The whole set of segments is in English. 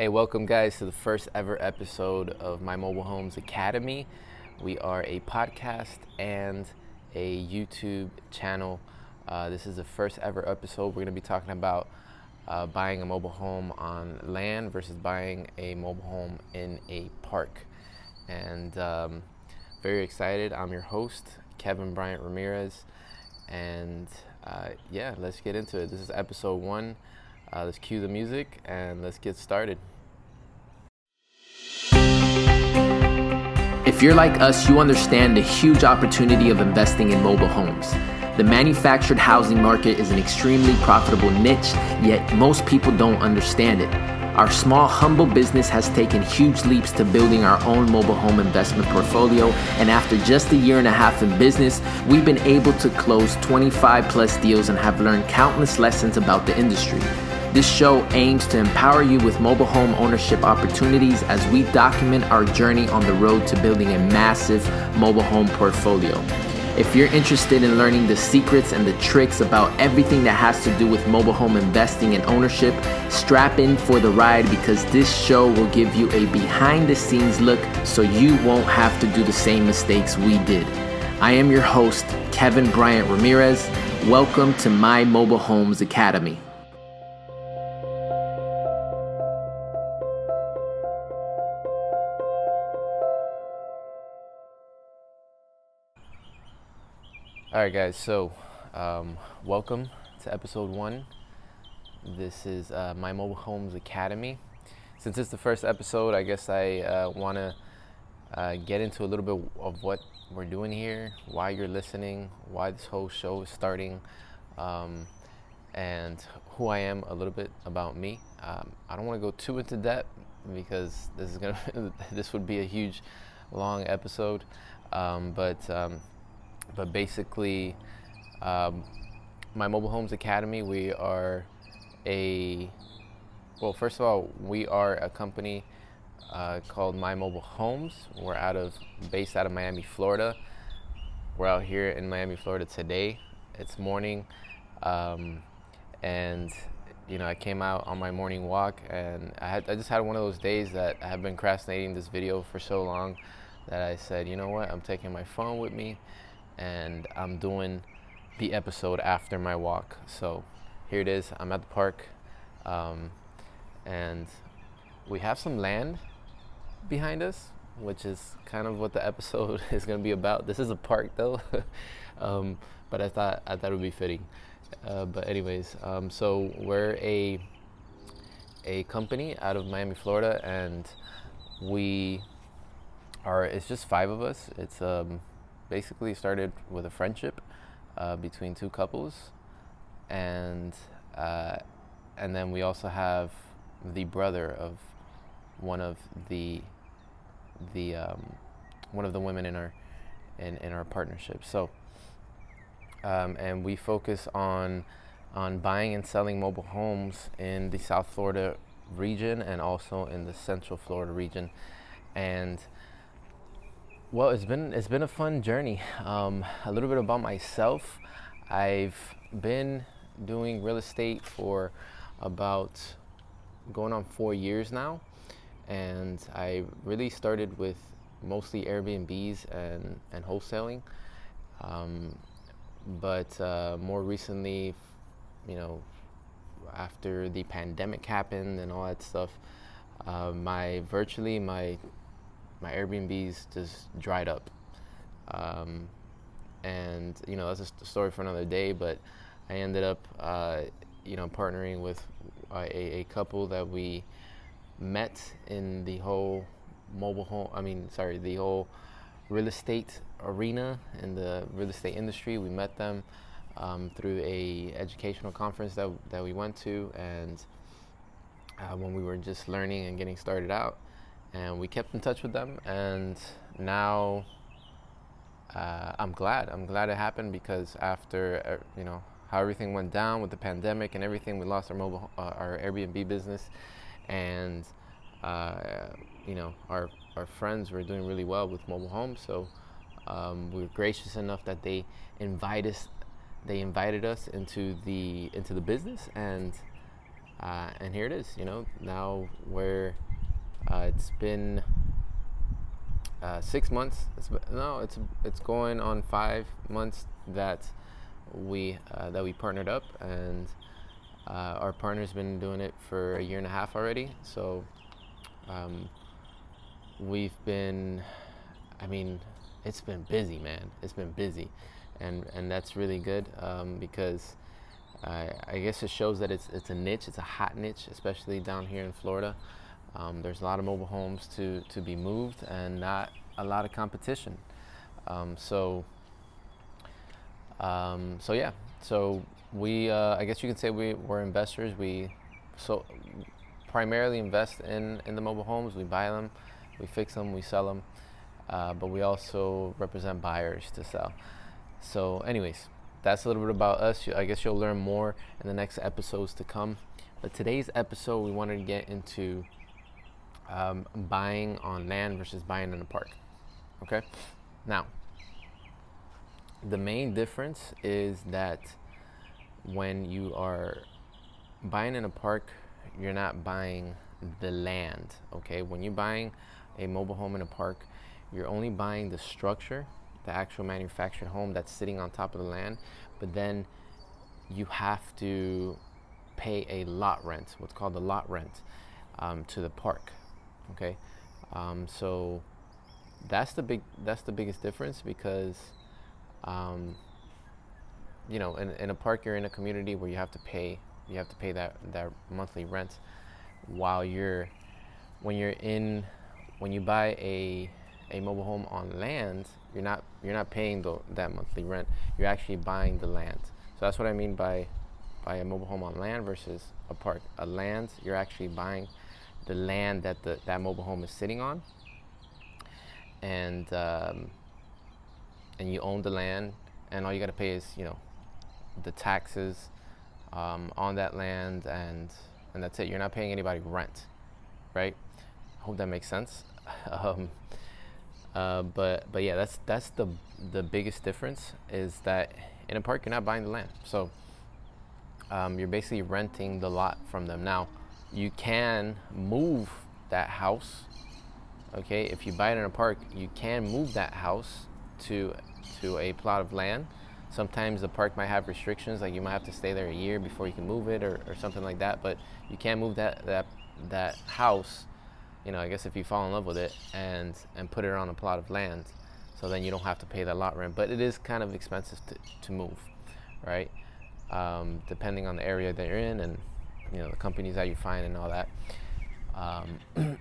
Hey, welcome guys to the first ever episode of My Mobile Homes Academy. We are a podcast and a YouTube channel. Uh, this is the first ever episode. We're going to be talking about uh, buying a mobile home on land versus buying a mobile home in a park. And um, very excited. I'm your host, Kevin Bryant Ramirez. And uh, yeah, let's get into it. This is episode one. Uh, let's cue the music and let's get started. If you're like us, you understand the huge opportunity of investing in mobile homes. The manufactured housing market is an extremely profitable niche, yet most people don't understand it. Our small, humble business has taken huge leaps to building our own mobile home investment portfolio, and after just a year and a half in business, we've been able to close 25 plus deals and have learned countless lessons about the industry. This show aims to empower you with mobile home ownership opportunities as we document our journey on the road to building a massive mobile home portfolio. If you're interested in learning the secrets and the tricks about everything that has to do with mobile home investing and ownership, strap in for the ride because this show will give you a behind the scenes look so you won't have to do the same mistakes we did. I am your host, Kevin Bryant Ramirez. Welcome to My Mobile Homes Academy. All right, guys. So, um, welcome to episode one. This is uh, my mobile homes academy. Since it's the first episode, I guess I uh, want to uh, get into a little bit of what we're doing here, why you're listening, why this whole show is starting, um, and who I am. A little bit about me. Um, I don't want to go too into depth because this is gonna this would be a huge, long episode. Um, but um, but basically, um, my Mobile Homes Academy, we are a well, first of all, we are a company uh, called My Mobile Homes. We're out of based out of Miami, Florida. We're out here in Miami, Florida today. It's morning, um, and you know I came out on my morning walk, and I had I just had one of those days that I have been procrastinating this video for so long that I said, you know what, I'm taking my phone with me and I'm doing the episode after my walk. So here it is. I'm at the park, um, and we have some land behind us, which is kind of what the episode is going to be about. This is a park though, um, but I thought I thought it would be fitting. Uh, but anyways, um, so we're a a company out of Miami, Florida, and we are. It's just five of us. It's um, basically started with a friendship uh, between two couples, and uh, and then we also have the brother of one of the the um, one of the women in our in, in our partnership. So um, and we focus on on buying and selling mobile homes in the South Florida region and also in the Central Florida region, and well, it's been it's been a fun journey. Um, a little bit about myself. I've been doing real estate for about going on four years now, and I really started with mostly Airbnbs and and wholesaling. Um, but uh, more recently, you know, after the pandemic happened and all that stuff, uh, my virtually my my Airbnbs just dried up. Um, and you know that's a story for another day. But I ended up, uh, you know, partnering with a, a, couple that we met in the whole mobile home. I mean, sorry, the whole real estate arena in the real estate industry. We met them um, through a educational conference that that we went to, and uh, when we were just learning and getting started out and we kept in touch with them and now uh, i'm glad. I'm glad it happened because after uh, you know how everything went down with the pandemic and everything we lost our mobile uh, our airbnb business. And uh, you know our our friends were doing really well with mobile homes so um, we were gracious enough that they invite us they invited us into the into the business. And uh, and here it is. You know, now where uh, it's been uh, six months. It's, no, it's it's going on five months that we uh, that we partnered up, and uh, our partner's been doing it for a year and a half already. So um, we've been, I mean, it's been busy, man. It's been busy, and and that's really good um, because. I guess it shows that it's it's a niche, it's a hot niche, especially down here in Florida. Um, there's a lot of mobile homes to, to be moved and not a lot of competition. Um, so, um, so yeah, so we, uh, I guess you could say we, we're investors. We so primarily invest in, in the mobile homes. We buy them, we fix them, we sell them, uh, but we also represent buyers to sell. So, anyways, that's a little bit about us. I guess you'll learn more in the next episodes to come. But today's episode, we wanted to get into um, buying on land versus buying in a park. Okay? Now, the main difference is that when you are buying in a park, you're not buying the land. Okay? When you're buying a mobile home in a park, you're only buying the structure, the actual manufactured home that's sitting on top of the land, but then you have to pay a lot rent, what's called the lot rent, um, to the park. Okay, um, so that's the big that's the biggest difference because um, you know in, in a park you're in a community where you have to pay you have to pay that that monthly rent while you're when you're in when you buy a a mobile home on land you're not you're not paying the, that monthly rent. You're actually buying the land. So that's what i mean by by a mobile home on land versus a park. A land you're actually buying the land that the, that mobile home is sitting on, and um, and you own the land, and all you got to pay is you know the taxes um, on that land, and and that's it. You're not paying anybody rent, right? I hope that makes sense. um, uh, but but yeah, that's that's the the biggest difference is that in a park you're not buying the land, so um, you're basically renting the lot from them now you can move that house. Okay, if you buy it in a park, you can move that house to to a plot of land. Sometimes the park might have restrictions, like you might have to stay there a year before you can move it, or, or something like that. But you can move that that that house. You know, I guess if you fall in love with it and and put it on a plot of land, so then you don't have to pay that lot rent. But it is kind of expensive to to move, right? Um, depending on the area that you're in and you know the companies that you find and all that. Um,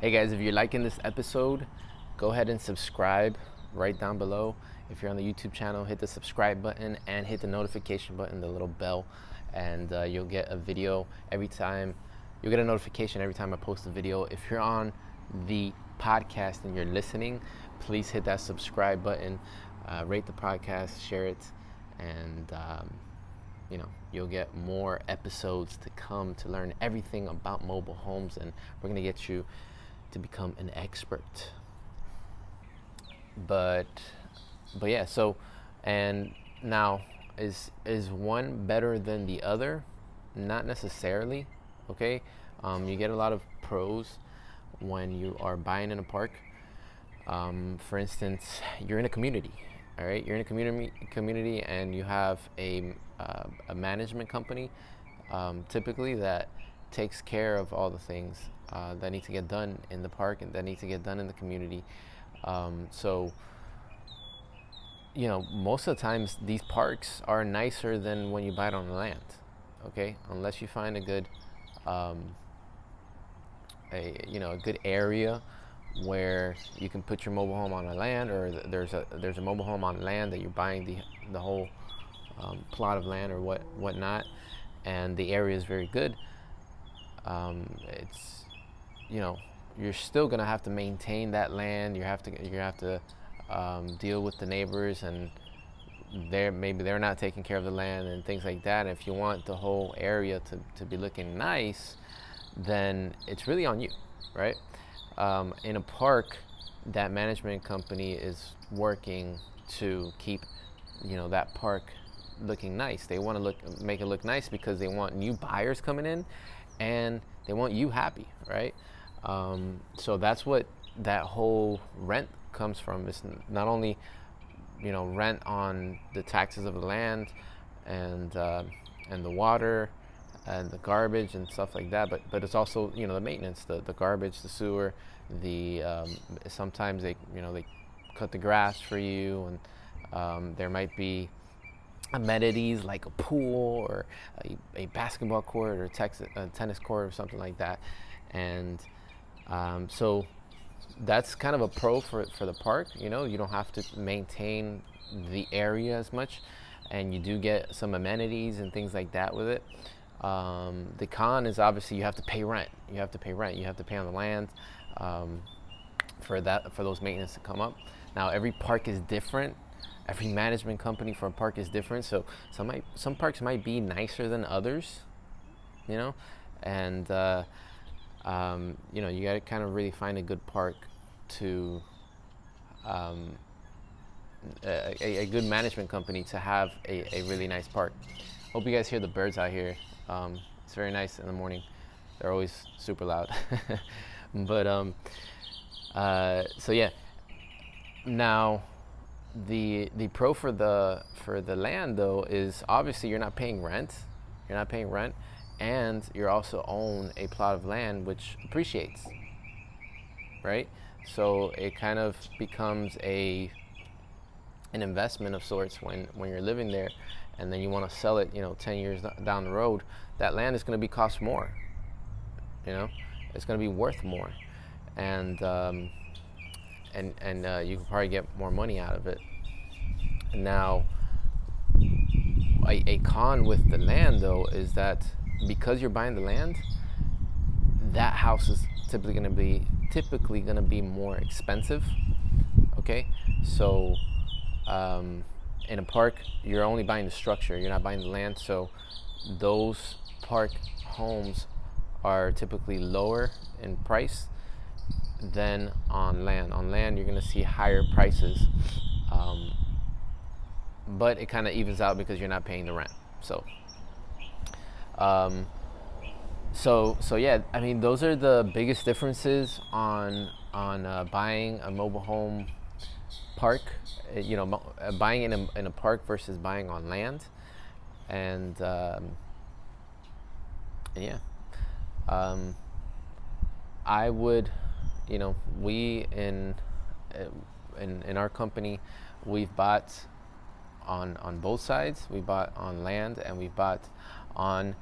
hey guys, if you're liking this episode, go ahead and subscribe right down below. If you're on the YouTube channel, hit the subscribe button and hit the notification button, the little bell, and uh, you'll get a video every time. You'll get a notification every time I post a video. If you're on the podcast and you're listening, please hit that subscribe button, uh, rate the podcast, share it, and um, you know you'll get more episodes to come to learn everything about mobile homes and we're going to get you to become an expert. But but yeah so and now is is one better than the other? Not necessarily okay? Um, you get a lot of pros when you are buying in a park. Um, for instance you're in a community all right you're in a community community and you have a uh, a management company, um, typically that takes care of all the things uh, that need to get done in the park and that need to get done in the community. Um, so, you know, most of the times these parks are nicer than when you buy it on the land. Okay, unless you find a good, um, a you know, a good area where you can put your mobile home on a land, or there's a there's a mobile home on land that you're buying the the whole um, plot of land or what whatnot, and the area is very good, um, it's you know you're still gonna have to maintain that land. You have to you have to um, deal with the neighbors and they're maybe they're not taking care of the land and things like that. If you want the whole area to, to be looking nice, then it's really on you, right? Um, in a park, that management company is working to keep, you know, that park looking nice. They want to look make it look nice because they want new buyers coming in, and they want you happy, right? Um, so that's what that whole rent comes from. It's not only you know rent on the taxes of the land and uh, and the water and the garbage and stuff like that, but but it's also you know the maintenance, the the garbage, the sewer, the um, sometimes they you know they cut the grass for you and um, there might be amenities like a pool or a, a basketball court or tex- a tennis court or something like that. And um, so that's kind of a pro for, for the park. You know, you don't have to maintain the area as much, and you do get some amenities and things like that with it. Um, the con is obviously you have to pay rent. You have to pay rent. You have to pay on the land um, for that for those maintenance to come up. Now every park is different every management company for a park is different. So some might, some parks might be nicer than others, you know, and uh, um, you know you got to kind of really find a good park to um, a, a, good management company to have a, a, really nice park. Hope you guys hear the birds out here. Um, it's very nice in the morning. They're always super loud. but um, uh, so yeah. Now the the pro for the for the land though is obviously you're not paying rent you're not paying rent and you also own a plot of land which appreciates right so it kind of becomes a an investment of sorts when when you're living there and then you want to sell it you know 10 years down the road that land is going to be cost more you know it's going to be worth more and um, and and uh, you can probably get more money out of it. Now, a, a con with the land though is that because you're buying the land, that house is typically going to be typically going to be more expensive. Okay, so um, in a park, you're only buying the structure, you're not buying the land. So those park homes are typically lower in price than on land. On land, you're going to see higher prices, um, but it kind of evens out because you're not paying the rent. So, um, so so yeah, I mean those are the biggest differences on on uh, buying a mobile home park. Uh, you know, uh, buying in a, in a park versus buying on land, and, um, yeah, um, I would you know, we in in in our company, we've bought on on both sides. We bought on land and we bought on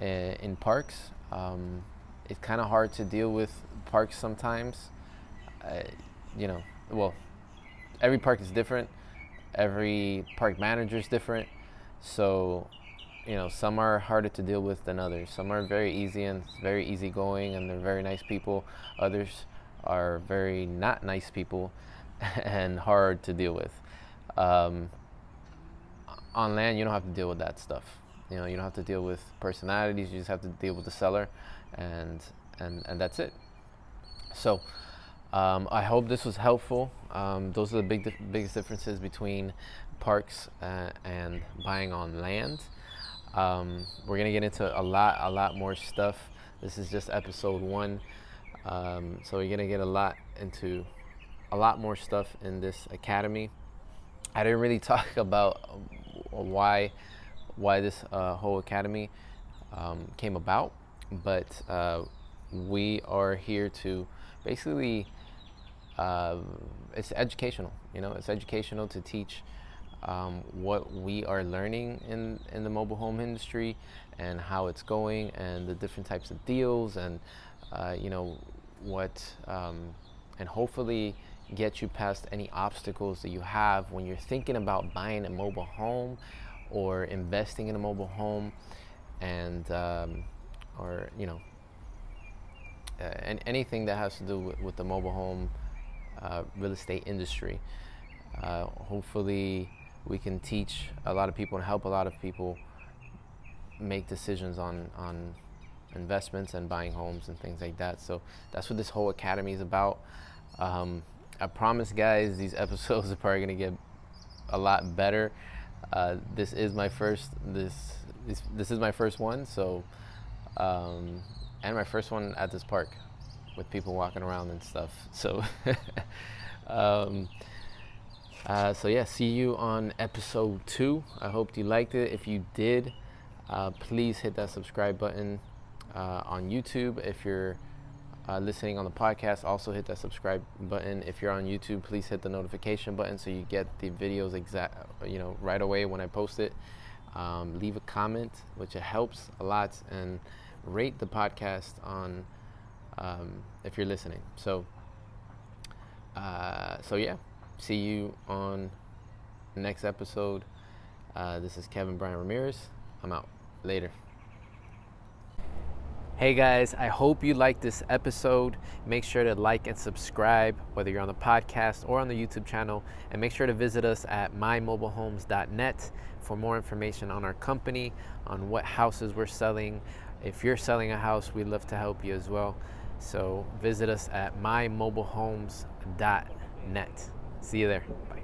uh, in parks. Um, it's kind of hard to deal with parks sometimes. Uh, you know, well, every park is different. Every park manager is different. So you know, some are harder to deal with than others. Some are very easy and very easygoing, and they're very nice people. Others are very not nice people and hard to deal with. Um, on land, you don't have to deal with that stuff. You know, you don't have to deal with personalities. You just have to deal with the seller, and and and that's it. So, um, I hope this was helpful. Um, those are the big biggest differences between parks uh, and buying on land. Um, we're gonna get into a lot, a lot more stuff. This is just episode one. Um, so you're gonna get a lot into a lot more stuff in this academy. I didn't really talk about why why this uh, whole academy um, came about, but uh, we are here to basically uh, it's educational. You know, it's educational to teach um, what we are learning in in the mobile home industry and how it's going and the different types of deals and uh, you know what um, and hopefully get you past any obstacles that you have when you're thinking about buying a mobile home or investing in a mobile home and um, or you know uh, and anything that has to do with, with the mobile home uh, real estate industry uh, hopefully we can teach a lot of people and help a lot of people make decisions on on investments and buying homes and things like that. So that's what this whole academy is about. Um, I promise, guys, these episodes are probably going to get a lot better. uh, this is my first this this, this is my first one. So um, and my first one at this park with people walking around and stuff. So um, uh, so yeah, see you on episode two. I hope you liked it. If you did, uh, please hit that subscribe button uh, on YouTube. If you're uh, listening on the podcast, also hit that subscribe button. If you're on YouTube, please hit the notification button so you get the videos exact, you know, right away when I post it. Um, leave a comment, which helps a lot, and rate the podcast on um, if you're listening. So, uh, so yeah, see you on next episode. Uh, this is Kevin Brian Ramirez. I'm out. Later. Hey guys, I hope you liked this episode. Make sure to like and subscribe, whether you're on the podcast or on the YouTube channel. And make sure to visit us at mymobilehomes.net for more information on our company, on what houses we're selling. If you're selling a house, we'd love to help you as well. So visit us at mymobilehomes.net. See you there. Bye.